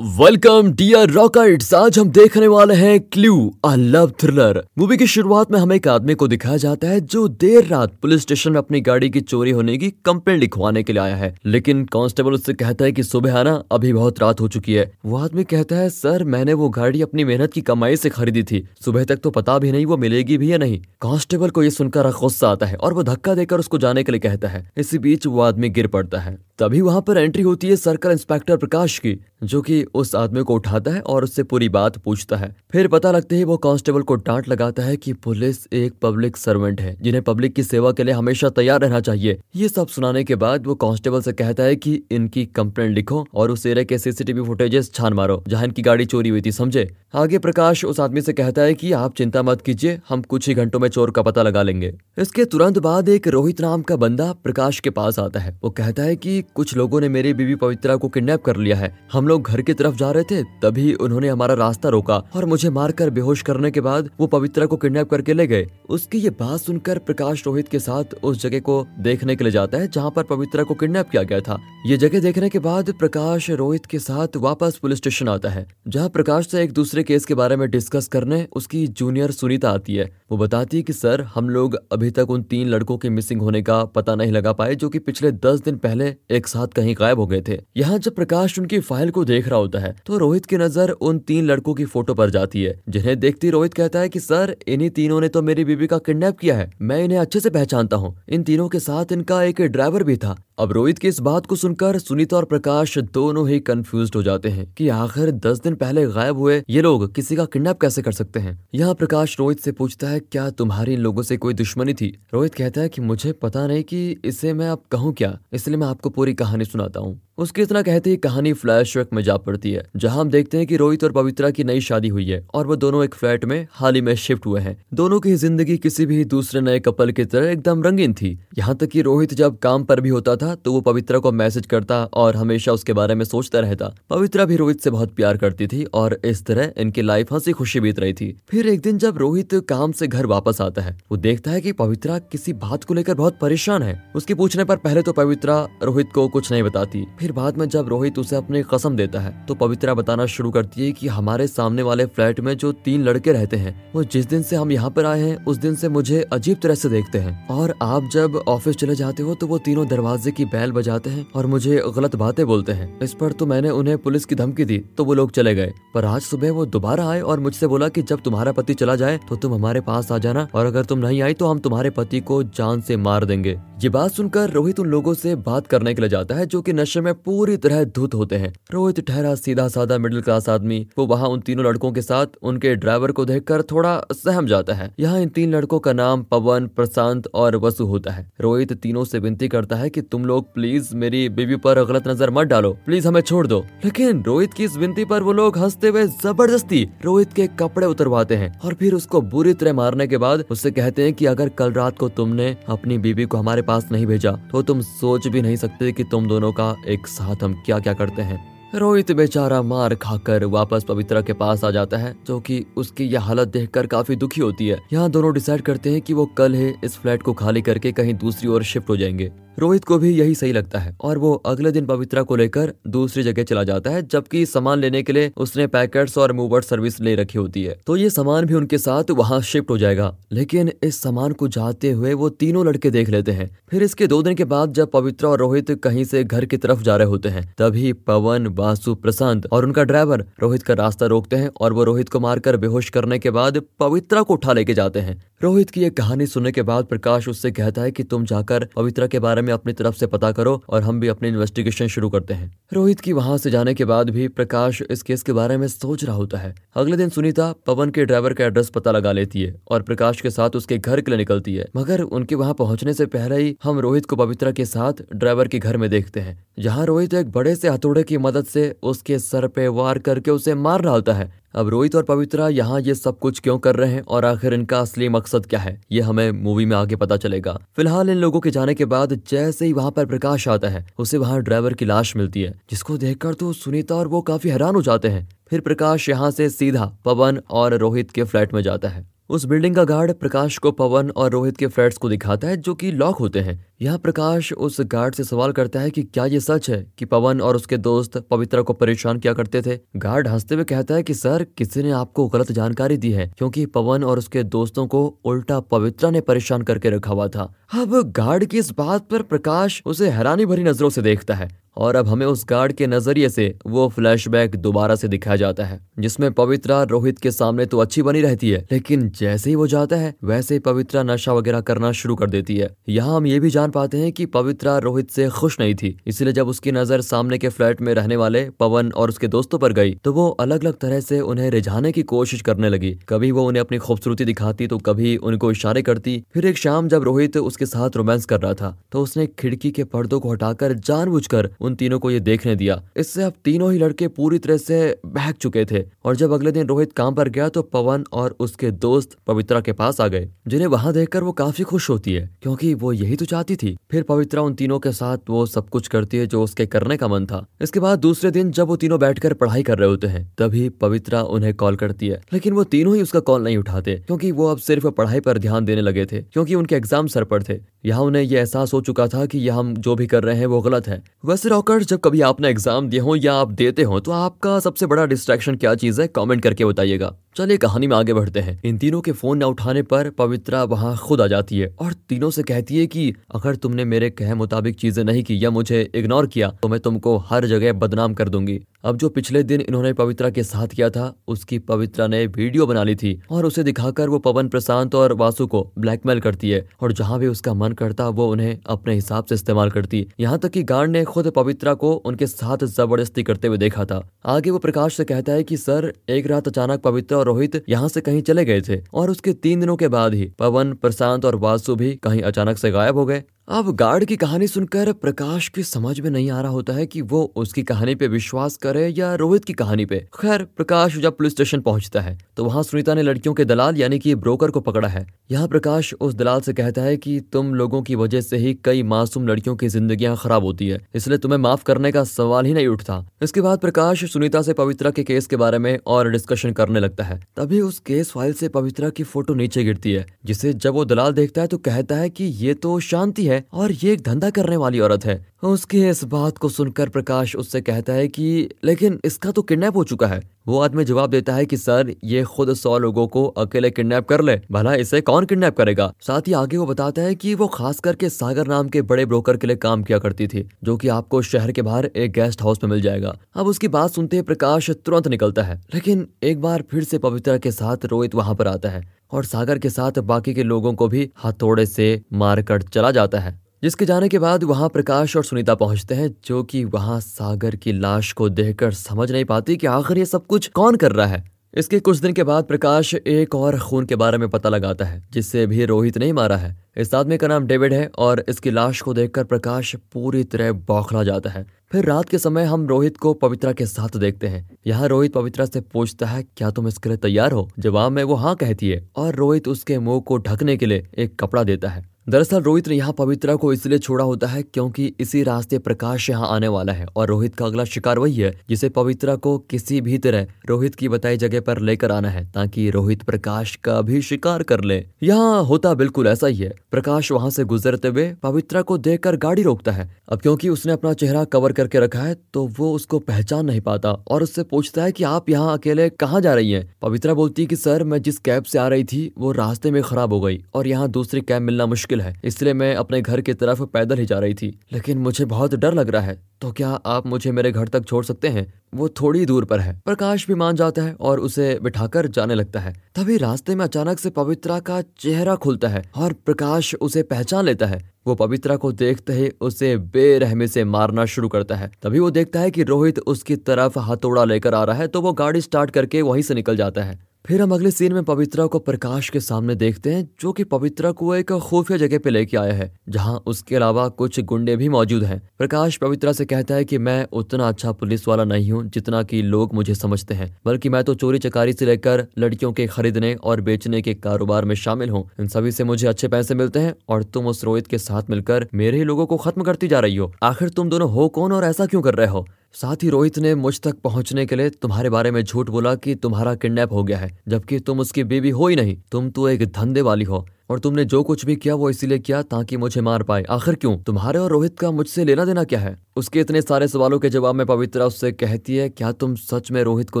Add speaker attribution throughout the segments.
Speaker 1: Welcome dear rockets आज हम देखने वाले हैं clue a love thriller movie की शुरुआत में हमें एक आदमी को दिखाया जाता है जो देर रात पुलिस स्टेशन में अपनी गाड़ी की चोरी होने की कंप्लेंट लिखवाने के लिए आया है। लेकिन कांस्टेबल उससे कहता है कि सुबह आना अभी बहुत रात हो चुकी है। वो आदमी कहता है, सर, मैंने वो गाड़ी अपनी मेहनत की कमाई से खरीदी थी। सुबह तक तो पता भी नहीं वो मिलेगी भी या नहीं कांस्टेबल को ये सुनकर गुस्सा आता है और वो धक्का देकर उसको जाने के लिए कहता है। इसी बीच वो आदमी गिर पड़ता है। तभी वहाँ पर एंट्री होती है सर्कल इंस्पेक्टर प्रकाश की, जो कि उस आदमी को उठाता है और उससे पूरी बात पूछता है। फिर पता लगते ही वो कांस्टेबल को डांट लगाता है कि पुलिस एक पब्लिक सर्वेंट है, जिन्हें पब्लिक की सेवा के लिए हमेशा तैयार रहना चाहिए। ये सब सुनाने के बाद वो कांस्टेबल से कहता है कि इनकी कंप्लेंट लिखो और उस एरिया के सीसीटीवी फुटेजेस छान मारो, जहाँ इनकी गाड़ी चोरी हुई थी, समझे? आगे प्रकाश उस आदमी से कहता है कि आप चिंता मत कीजिए, हम कुछ ही घंटों में चोर का पता लगा लेंगे। इसके तुरंत बाद एक रोहित नाम का बंदा प्रकाश के पास आता है। वो कहता है कि कुछ लोगों ने मेरी बीवी पवित्रा को किडनैप कर लिया है। हम लोग घर की तरफ़ जा रहे थे, तभी उन्होंने हमारा रास्ता रोका और मुझे मारकर बेहोश करने के बाद वो पवित्रा को किडनैप करके ले गए। उसकी ये बात सुनकर प्रकाश रोहित के साथ उस जगह को देखने के लिए जाता है, जहाँ पर पवित्रा को किडनैप किया गया था। ये जगह देखने के बाद प्रकाश रोहित के साथ वापस पुलिस स्टेशन आता है, जहाँ प्रकाश से एक दूसरे केस के बारे में डिस्कस करने उसकी जूनियर सुनीता आती है। वो बताती है कि, सर, हम लोग अभी तक उन तीन लड़कों के मिसिंग होने का पता नहीं लगा पाए, जो कि पिछले दस दिन पहले एक साथ कहीं गायब हो गए थे। यहाँ जब प्रकाश उनकी फ़ाइल को देख रहा होता है। तो रोहित की नज़र उन तीन लड़कों की फ़ोटो पर जाती है, जिन्हें देखती रोहित कहता है कि, सर, इन्हीं तीनों ने तो मेरी बीबी का किडनैप किया है। मैं इन्हें अच्छे से पहचानता हूँ। इन तीनों के साथ इनका एक ड्राइवर भी था। अब रोहित की इस बात को सुनकर सुनीता और प्रकाश दोनों ही कंफ्यूज हो जाते हैं कि आखिर दस दिन पहले गायब हुए ये लोग किसी का किडनैप कैसे कर सकते हैं? यहाँ प्रकाश रोहित से पूछता है, क्या तुम्हारी इन लोगों से कोई दुश्मनी थी? रोहित कहता है कि, मुझे पता नहीं कि इसे मैं अब कहूँ क्या, इसलिए मैं आपको पूरी कहानी सुनाता हूँ। उसके इतना कहते ही कहानी फ्लैशबैक में जा पड़ती है, जहाँ हम देखते हैं कि रोहित और पवित्रा की नई शादी हुई है और वो दोनों एक फ्लैट में हाल ही में शिफ्ट हुए हैं। दोनों की ज़िंदगी किसी भी दूसरे नए कपल की तरह एकदम रंगीन थी। यहाँ तक कि रोहित जब काम पर भी होता था तो वो पवित्रा को मैसेज करता और हमेशा उसके बारे में सोचता रहता। पवित्रा भी रोहित से बहुत प्यार करती थी और इस तरह इनकी लाइफ हँसी खुशी बीत रही थी। फिर एक दिन जब रोहित काम से घर वापस आता है, वो देखता है की पवित्रा किसी बात को लेकर बहुत परेशान है। उसके पूछने पर पहले तो पवित्रा रोहित को कुछ नहीं बताती, फिर बाद में जब रोहित उसे अपनी कसम देता है तो पवित्रा बताना शुरू करती है कि हमारे सामने वाले फ्लैट में जो तीन लड़के रहते हैं, वो जिस दिन से हम यहाँ पर आए हैं, उस दिन से मुझे अजीब तरह से देखते हैं। और आप जब ऑफ़िस चले जाते हो तो वो तीनों दरवाजे की बैल बजाते हैं और मुझे गलत बातें बोलते हैं। इस पर तो मैंने उन्हें पुलिस की धमकी दी तो वो लोग चले गए। पर आज सुबह वो दोबारा आए और मुझसे बोला की जब तुम्हारा पति चला जाए तो तुम हमारे पास आ जाना, और अगर तुम नहीं आई तो हम तुम्हारे पति को जान से मार देंगे। ये बात सुनकर रोहित उन लोगों से बात करने के लिए जाता है, जो कि नशे में पूरी तरह धुत होते हैं। रोहित ठहरा सीधा साधा मिडिल क्लास आदमी, वो वहाँ उन तीनों लड़कों के साथ उनके ड्राइवर को देखकर थोड़ा सहम जाता है। यहाँ इन तीन लड़कों का नाम पवन, प्रशांत और वसु होता है। रोहित तीनों से विनती करता है कि तुम लोग प्लीज़ मेरी बीबी पर गलत नज़र मत डालो। प्लीज़ हमें छोड़ दो। लेकिन रोहित की इस विनती पर वो लोग हँसते हुए ज़बरदस्ती रोहित के कपड़े उतरवाते हैं और फिर उसको बुरी तरह मारने के बाद उससे कहते हैं कि अगर कल रात को तुमने अपनी बीबी को हमारे पास नहीं भेजा तो तुम सोच भी नहीं सकते कि तुम दोनों का एक साथ हम क्या क्या करते हैं। रोहित बेचारा मार खाकर वापस पवित्रा के पास आ जाता है, जो कि उसकी यह हालत देखकर काफ़ी दुखी होती है। यहाँ दोनों डिसाइड करते हैं कि वो कल है इस फ्लैट को खाली करके कहीं दूसरी ओर शिफ्ट हो जाएँगे। रोहित को भी यही सही लगता है और वो अगले दिन पवित्रा को लेकर दूसरी जगह चला जाता है, जबकि सामान लेने के लिए उसने पैकेट्स और मूवर सर्विस ले रखी होती है। तो ये सामान भी उनके साथ वहाँ शिफ्ट हो जाएगा। लेकिन इस सामान को जाते हुए वो तीनों लड़के देख लेते हैं। फिर इसके दो दिन के बाद जब पवित्रा और रोहित कहीं से घर की तरफ़ जा रहे होते हैं, तभी पवन, वासु, प्रशांत और उनका ड्राइवर रोहित का रास्ता रोकते हैं और वो रोहित को मारकर बेहोश करने के बाद पवित्रा को उठा लेके जाते हैं। रोहित की ये कहानी सुनने के बाद प्रकाश उससे कहता है कि तुम जाकर पवित्रा के बारे में अपनी तरफ़ से पता करो और हम भी अपनी इन्वेस्टिगेशन शुरू करते हैं। रोहित की वहाँ से जाने के बाद भी प्रकाश इस केस के बारे में सोच रहा होता है। अगले दिन सुनीता पवन के ड्राइवर का एड्रेस पता लगा लेती है और प्रकाश के साथ उसके घर के लिए निकलती है। मगर उनके वहाँ पहुँचने से पहले ही हम रोहित को पवित्रा के साथ ड्राइवर के घर में देखते हैं, जहाँ रोहित एक बड़े से हथौड़े की मदद से उसके सर पे वार करके उसे मार डालता है। अब रोहित और पवित्रा यहाँ ये सब कुछ क्यों कर रहे हैं और आखिर इनका असली मकसद क्या है? ये हमें मूवी में आगे पता चलेगा। फ़िलहाल इन लोगों के जाने के बाद जैसे ही वहाँ पर प्रकाश आता है, उसे वहाँ ड्राइवर की लाश मिलती है, जिसको देखकर तो सुनीता और वो काफ़ी हैरान हो जाते हैं। फिर प्रकाश यहाँ से सीधा पवन और रोहित के फ्लैट में जाता है। उस बिल्डिंग का गार्ड प्रकाश को पवन और रोहित के फ्लैट्स को दिखाता है, जो कि लॉक होते हैं। यहाँ प्रकाश उस गार्ड से सवाल करता है कि क्या ये सच है कि पवन और उसके दोस्त पवित्रा को परेशान किया करते थे? गार्ड हँसते हुए कहता है कि, सर, किसी ने आपको गलत जानकारी दी है, क्योंकि पवन और उसके दोस्तों को उल्टा पवित्रा ने परेशान करके रखा हुआ था। अब गार्ड की इस बात पर प्रकाश उसे हैरानी भरी नज़रों से देखता है। और अब हमें उस गार्ड के नज़रिए से वो फ्लैशबैक दोबारा से दिखाया जाता है, जिसमें पवित्रा रोहित के सामने तो अच्छी बनी रहती है, लेकिन जैसे ही वो जाता है, वैसे ही पवित्रा नशा वगैरह करना शुरू कर देती है। यहाँ हम ये भी जान पाते हैं कि पवित्रा रोहित से खुश नहीं थी, इसलिए जब उसकी नज़र सामने के फ्लैट में रहने वाले पवन और उसके दोस्तों पर गई तो वो अलग अलग तरह से उन्हें रिझाने की कोशिश करने लगी। कभी वो उन्हें अपनी खूबसूरती दिखाती तो कभी उनको इशारे करती। फिर एक शाम जब रोहित उसके साथ रोमांस कर रहा था तो उसने खिड़की के पर्दों को हटाकर जानबूझकर उन तीनों को ये देखने दिया। इससे अब तीनों ही लड़के पूरी तरह से बहक चुके थे और जब अगले दिन रोहित काम पर गया तो पवन और उसके दोस्त पवित्रा के पास आ गए, जिन्हें वहाँ देखकर वो काफ़ी खुश होती है, क्योंकि वो यही तो चाहती थी। फिर पवित्रा उन तीनों के साथ वो सब कुछ करती है जो उसके करने का मन था। इसके बाद दूसरे दिन जब वो तीनों बैठकर पढ़ाई कर रहे होते हैं, तभी पवित्रा उन्हें कॉल करती है। लेकिन वो तीनों ही उसका कॉल नहीं उठाते, क्योंकि वो अब सिर्फ़ पढ़ाई पर ध्यान देने लगे थे, क्योंकि उनके एग्ज़ाम सर पर थे। यहाँ उन्हें ये एहसास हो चुका था कि यह हम जो भी कर रहे हैं वो गलत है। वैसे रॉकर्स जब कभी आपने एग्ज़ाम दिए हो या आप देते हो तो आपका सबसे बड़ा डिस्ट्रैक्शन क्या चीज़ है? कमेंट करके बताइएगा। चलिए कहानी में आगे बढ़ते हैं। इन तीनों के फ़ोन न उठाने पर पवित्रा वहाँ खुद आ जाती है और तीनों से कहती है कि, अगर तुमने मेरे कहे मुताबिक चीज़ें नहीं की या मुझे इग्नोर किया तो मैं तुमको हर जगह बदनाम कर दूँगी। अब जो पिछले दिन इन्होंने पवित्रा के साथ किया था, उसकी पवित्रा ने वीडियो बना ली थी और उसे दिखाकर वो पवन प्रशांत और वासु को ब्लैकमेल करती है और जहाँ भी उसका मन करता, वो उन्हें अपने हिसाब से इस्तेमाल करती। यहाँ तक कि गार्ड ने खुद पवित्रा को उनके साथ ज़बरदस्ती करते हुए देखा था। आगे वो प्रकाश से कहता है कि, सर, एक रात अचानक पवित्रा और रोहित यहाँ से कहीं चले गए थे और उसके तीन दिनों के बाद ही पवन, प्रशांत और वासु भी कहीं अचानक से गायब हो गए। अब गार्ड की कहानी सुनकर प्रकाश की समझ में नहीं आ रहा होता है कि वो उसकी कहानी पे विश्वास करे या रोहित की कहानी पे। खैर, प्रकाश जब पुलिस स्टेशन पहुँचता है तो वहाँ सुनीता ने लड़कियों के दलाल यानी कि ब्रोकर को पकड़ा है। यहाँ प्रकाश उस दलाल से कहता है कि तुम लोगों की वजह से ही कई मासूम लड़कियों की ज़िंदगी खराब होती है, इसलिए तुम्हें माफ़ करने का सवाल ही नहीं उठता। इसके बाद प्रकाश सुनीता से पवित्रा के केस के बारे में और डिस्कशन करने लगता है। तभी उस केस फ़ाइल से पवित्रा की फ़ोटो नीचे गिरती है, जिसे जब वो दलाल देखता है तो कहता है की ये तो शांति है और ये एक धंधा करने वाली औरत है। उसकी इस बात को सुनकर प्रकाश उससे कहता है कि, लेकिन इसका तो किडनैप हो चुका है। वो आदमी जवाब देता है कि, सर, ये खुद सौ लोगों को अकेले किडनैप कर ले। भला इसे कौन किडनैप करेगा? साथ ही आगे वो बताता है कि वो खास करके सागर नाम के बड़े ब्रोकर के लिए काम किया करती थी, जो कि आपको शहर के बाहर एक गेस्ट हाउस में मिल जाएगा। अब उसकी बात सुनते प्रकाश तुरंत निकलता है, लेकिन एक बार फिर से पवित्रा के साथ रोहित वहाँ पर आता है। और सागर के साथ बाकी के लोगों को भी हथौड़े से मारकर चला जाता है, जिसके जाने के बाद वहाँ प्रकाश और सुनीता पहुँचते हैं, जो कि वहाँ सागर की लाश को देखकर समझ नहीं पाती कि आखिर ये सब कुछ कौन कर रहा है। इसके कुछ दिन के बाद प्रकाश एक और खून के बारे में पता लगाता है, जिससे भी रोहित नहीं मारा है। इस आदमी का नाम डेविड है और इसकी लाश को देखकर प्रकाश पूरी तरह बौखला जाता है। फिर रात के समय हम रोहित को पवित्रा के साथ देखते हैं। यहाँ रोहित पवित्रा से पूछता है, क्या तुम इसके लिए तैयार हो? जवाब में वो हाँ कहती है और रोहित उसके मुँह को ढकने के लिए एक कपड़ा देता है। दरअसल रोहित ने यहाँ पवित्रा को इसलिए छोड़ा होता है क्योंकि इसी रास्ते प्रकाश यहाँ आने वाला है और रोहित का अगला शिकार वही है जिसे पवित्रा को किसी भी तरह रोहित की बताई जगह पर लेकर आना है ताकि रोहित प्रकाश का भी शिकार कर ले। यहाँ होता बिल्कुल ऐसा ही है। प्रकाश वहाँ से गुजरते हुए पवित्रा को देख गाड़ी रोकता है। अब क्योंकि उसने अपना चेहरा कवर करके रखा है तो वो उसको पहचान नहीं पाता और उससे पूछता है की आप यहाँ अकेले कहाँ जा रही है? पवित्रा बोलती है की, सर, मैं जिस कैब से आ रही थी, वो रास्ते में खराब हो गई और यहाँ दूसरी कैब मिलना मुश्किल मुश्किल है। इसलिए मैं अपने घर की तरफ़ पैदल ही जा रही थी। लेकिन मुझे बहुत डर लग रहा है। तो क्या आप मुझे मेरे घर तक छोड़ सकते हैं? वो थोड़ी दूर पर है। प्रकाश भी मान जाता है और उसे बिठाकर जाने लगता है। तभी रास्ते में अचानक से पवित्रा का चेहरा खुलता है और प्रकाश उसे पहचान लेता है। वो पवित्रा को देखते ही उसे बेरहमी से मारना शुरू करता है। तभी वो देखता है कि रोहित उसकी तरफ़ हथौड़ा लेकर आ रहा है। तो वो गाड़ी स्टार्ट करके वहीं से निकल जाता है। फिर हम अगले सीन में पवित्रा को प्रकाश के सामने देखते हैं, जो कि पवित्रा को एक खुफिया जगह पे लेके आया है, जहाँ उसके अलावा कुछ गुंडे भी मौजूद हैं। प्रकाश पवित्रा से कहता है कि मैं उतना अच्छा पुलिस वाला नहीं हूँ, जितना कि लोग मुझे समझते हैं, बल्कि मैं तो चोरी चकारी से लेकर लड़कियों के खरीदने और बेचने के कारोबार में शामिल हूँ। इन सभी से मुझे अच्छे पैसे मिलते हैं और तुम उस रोहित के साथ मिलकर मेरे ही लोगों को खत्म करती जा रही हो। आखिर तुम दोनों हो कौन और ऐसा क्यों कर रहे हो? साथ ही रोहित ने मुझ तक पहुँचने के लिए तुम्हारे बारे में झूठ बोला कि तुम्हारा किडनैप हो गया है, जबकि तुम उसकी बेबी हो ही नहीं, तुम तो एक धंधे वाली हो। और तुमने जो कुछ भी किया वो इसीलिए किया ताकि मुझे मार पाए। आखिर क्यों? तुम्हारे और रोहित का मुझसे लेना देना क्या है? उसके इतने सारे सवालों के जवाब में पवित्रा उससे कहती है, क्या तुम सच में रोहित को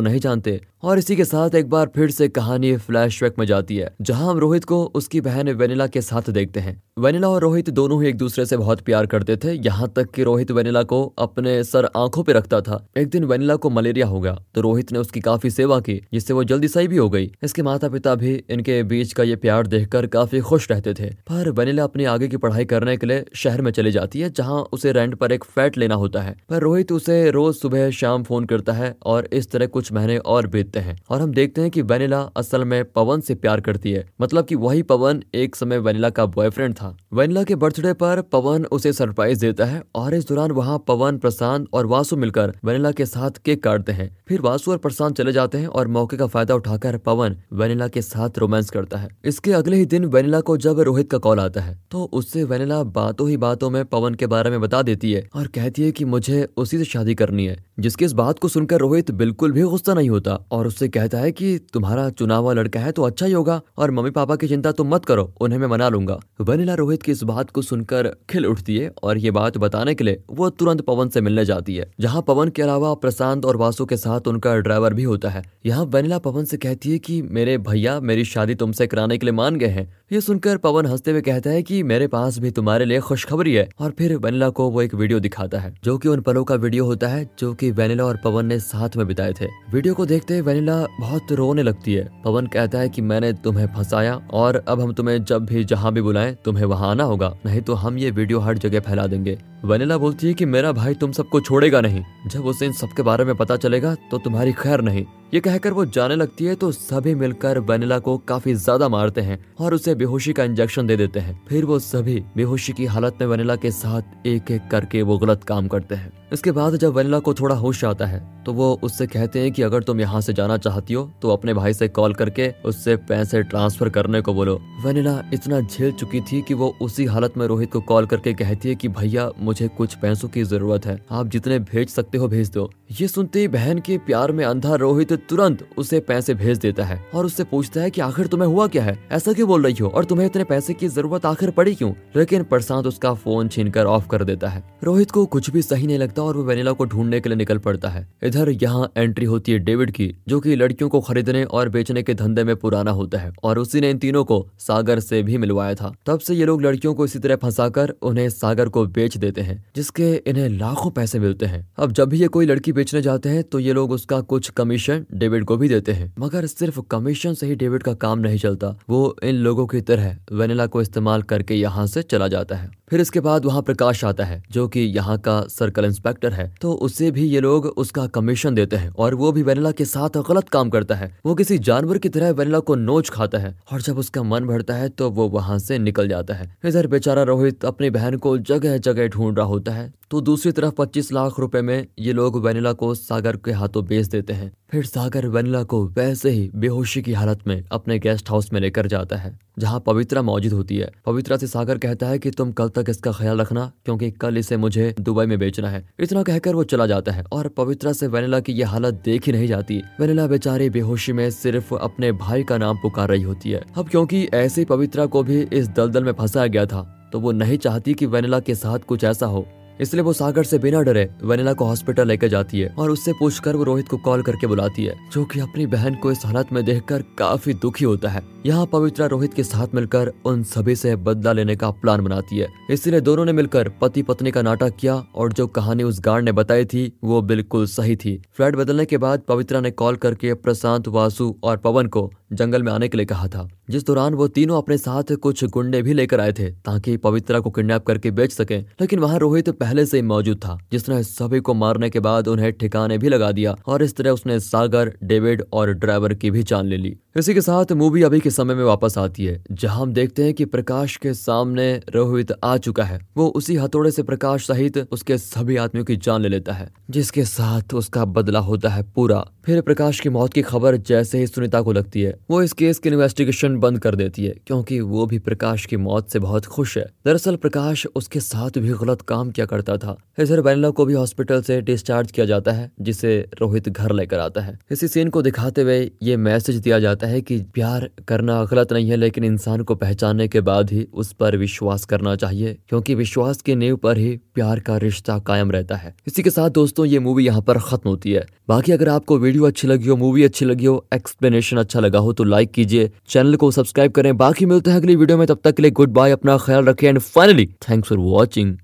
Speaker 1: नहीं जानते? और इसी के साथ एक बार फिर से कहानी फ्लैशबैक में जाती है, जहाँ हम रोहित को उसकी बहन वेनिला के साथ देखते हैं। वेनिला और रोहित दोनों ही एक दूसरे से बहुत प्यार करते थे, यहाँ तक कि रोहित वेनिला को अपने सर आँखों पे रखता था। एक दिन वेनिला को मलेरिया हो गया तो रोहित ने उसकी काफ़ी सेवा की, जिससे वो जल्दी सही भी हो गई। इसके माता पिता भी इनके बीच का ये प्यार देखकर काफ़ी खुश रहते थे। पर वेनिला अपनी आगे की पढ़ाई करने के लिए शहर में चली जाती है, जहाँ उसे रेंट पर एक फ्लैट लेना होता है। पर रोहित उसे रोज सुबह शाम फ़ोन करता है और इस तरह कुछ महीने और बीतते हैं। और हम देखते हैं कि वेनिला असल में पवन से प्यार करती है। मतलब कि वही पवन एक समय वेनिला का बॉयफ्रेंड था। वेनिला के बर्थडे पर पवन उसे सरप्राइज़ देता है और इस दौरान वहाँ पवन, प्रशांत और वासु मिलकर वेनिला के साथ केक काटते हैं। फिर वासु और प्रशांत चले जाते हैं और मौके का फ़ायदा उठाकर पवन वेनिला के साथ रोमांस करता है। इसके अगले ही दिन वेनिला को जब रोहित का कॉल आता है तो उससे वेनिला बातों ही बातों में पवन के बारे में बता देती है और कहती है कि मुझे उसी से शादी करनी है। जिसकी इस बात को सुनकर रोहित बिल्कुल भी गुस्सा नहीं होता और उससे कहता है कि तुम्हारा चुनाव हुआ लड़का है तो अच्छा ही होगा और मम्मी पापा की चिंता तुम मत करो, उन्हें मैं मना लूँगा। वनीला रोहित की इस बात को सुनकर खिल उठती है और ये बात बताने के लिए वो तुरंत पवन से मिलने जाती है, जहाँ पवन के अलावा प्रशांत और वासु के साथ उनका ड्राइवर भी होता है। यहाँ वनीला पवन से कहती है की मेरे भैया मेरी शादी तुमसे कराने के लिए मान गए हैं। ये सुनकर पवन हँसते हुए कहता है की मेरे पास भी तुम्हारे लिए खुशखबरी है और फिर वनीला को वो एक वीडियो दिखाता है, जो की उन पलों का वीडियो होता है, जो कि वनीला और पवन ने साथ में बिताए थे। वीडियो को देखते वनीला बहुत रोने लगती है। पवन कहता है कि मैंने तुम्हें फंसाया और अब हम तुम्हें जब भी जहाँ भी बुलाएँ, तुम्हें वहाँ आना होगा। नहीं तो हम ये वीडियो हर जगह फैला देंगे। वनीला बोलती है कि मेरा भाई तुम सबको छोड़ेगा नहीं। जब उसे इन सबके बारे में पता चलेगा तो तुम्हारी खैर नहीं। ये कहकर वो जाने लगती है तो सभी मिलकर वनीला को काफ़ी ज़्यादा मारते हैं और उसे बेहोशी का इंजेक्शन दे देते हैं। फिर वो सभी बेहोशी की हालत में वनीला के साथ एक एक करके वो गलत काम करते हैं। इसके बाद जब वनीला को थोड़ा होश आता है तो वो उससे कहते हैं कि अगर तुम यहाँ से जाना चाहती हो तो अपने भाई से कॉल करके उससे पैसे ट्रांसफ़र करने को बोलो। वनीला इतना झेल चुकी थी कि वो उसी हालत में रोहित को कॉल करके कहती है कि, भैया, मुझे कुछ पैसों की ज़रूरत है, आप जितने भेज सकते हो भेज दो। ये सुनते ही बहन के प्यार में अंधा रोहित तुरंत उसे पैसे भेज देता है और उससे पूछता है की, आखिर तुम्हें हुआ क्या है? ऐसा क्यों बोल रही हो? और तुम्हें इतने पैसे की ज़रूरत आखिर पड़ी क्यूँ? लेकिन प्रशांत उसका फ़ोन छीन ऑफ़ कर देता है। रोहित को कुछ भी सही नहीं लगता और वो वेनिला को ढूँढने के लिए निकल पड़ता है। इधर यहाँ एंट्री होती है डेविड की, जो की लड़कियों को खरीदने और बेचने के धंधे में पुराना होता है, और उसी ने इन तीनों को सागर से भी मिलवाया था। तब से ये लोग लड़कियों को इसी तरह फंसाकर उन्हें सागर को बेच देते हैं, जिसके इन्हें लाखों पैसे मिलते हैं। अब जब भी ये कोई लड़की बेचने जाते हैं तो ये लोग उसका कुछ कमीशन डेविड को भी देते हैं। मगर सिर्फ़ कमीशन से ही डेविड का काम नहीं चलता, वो इन लोगों की तरह वेनिला को इस्तेमाल करके यहाँ से चला जाता है। फिर इसके बाद वहाँ प्रकाश आता है, जो कि यहाँ का सर्कल इंस्पेक्टर है तो उसे भी ये लोग उसका कमीशन देते हैं और वो भी वेनिला के साथ गलत काम करता है। वो किसी जानवर की तरह वेनिला को नोच खाता है और जब उसका मन भरता है तो वो वहाँ से निकल जाता है। इधर बेचारा रोहित अपनी बहन को जगह जगह ढूंढ रहा होता है। तो दूसरी तरफ़ 25 लाख रुपए में ये लोग वेनिला को सागर के हाथों बेच देते हैं। फिर सागर वेनिला को वैसे ही बेहोशी की हालत में अपने गेस्ट हाउस में लेकर जाता है, जहाँ पवित्रा मौजूद होती है। पवित्रा से सागर कहता है कि, तुम कल तक इसका ख्याल रखना, क्योंकि कल इसे मुझे दुबई में बेचना है। इतना कहकर वो चला जाता है और पवित्रा से वेनिला की यह हालत देख ही नहीं जाती। वेनिला बेचारी बेहोशी में सिर्फ़ अपने भाई का नाम पुकार रही होती है। अब क्योंकि ऐसे पवित्रा को भी इस दलदल में फंसाया गया था तो वो नहीं चाहती कि वेनिला के साथ कुछ ऐसा हो। इसलिए वो सागर से बिना डरे वनीला को हॉस्पिटल लेकर जाती है और उससे पूछकर वो रोहित को कॉल करके बुलाती है, जो कि अपनी बहन को इस हालत में देखकर काफ़ी दुखी होता है। यहाँ पवित्रा रोहित के साथ मिलकर उन सभी से बदला लेने का प्लान बनाती है। इसलिए दोनों ने मिलकर पति पत्नी का नाटक किया और जो कहानी उस गार्ड ने बताई थी, वो बिल्कुल सही थी। फ्लैट बदलने के बाद पवित्रा ने कॉल करके प्रशांत, वासु और पवन को जंगल में आने के लिए कहा था। जिस दौरान वो तीनों अपने साथ कुछ गुंडे भी लेकर आए थे, ताकि पवित्रा को किडनैप करके बेच सके। लेकिन वहाँ रोहित पहले से ही मौजूद था जिसने सभी को मारने के बाद उन्हें ठिकाने भी लगा दिया, और इस तरह उसने सागर, डेविड और ड्राइवर की भी जान ले ली। इसी के साथ मूवी अभी के समय में वापस आती है, जहाँ हम देखते हैं कि प्रकाश के सामने रोहित आ चुका है। वो उसी हथौड़े से प्रकाश सहित उसके सभी आदमियों की जान ले लेता है, जिसके साथ उसका बदला होता है पूरा। फिर प्रकाश की मौत की खबर जैसे ही सुनीता को लगती है वो इस केस की इन्वेस्टिगेशन बंद कर देती है, क्योंकि वो भी प्रकाश की मौत से बहुत खुश है। दरअसल प्रकाश उसके साथ भी गलत काम किया करता था। इधर बेनला को भी हॉस्पिटल से डिस्चार्ज किया जाता है, जिसे रोहित घर लेकर आता है। इसी सीन को दिखाते हुए ये मैसेज दिया जाता है कि प्यार करना गलत नहीं है, लेकिन इंसान को पहचानने के बाद ही उस पर विश्वास करना चाहिए, क्योंकि विश्वास की नींव पर ही प्यार का रिश्ता कायम रहता है। इसी के साथ दोस्तों, ये मूवी यहाँ पर खत्म होती है। बाकी अगर आपको वीडियो अच्छी लगी हो मूवी अच्छी लगी हो एक्सप्लेनेशन अच्छा लगा हो तो लाइक कीजिए चैनल को सब्सक्राइब करें। बाकी मिलते हैं अगली वीडियो में, तब तक के लिए गुड बाय अपना ख्याल रखें। And finally thanks for watching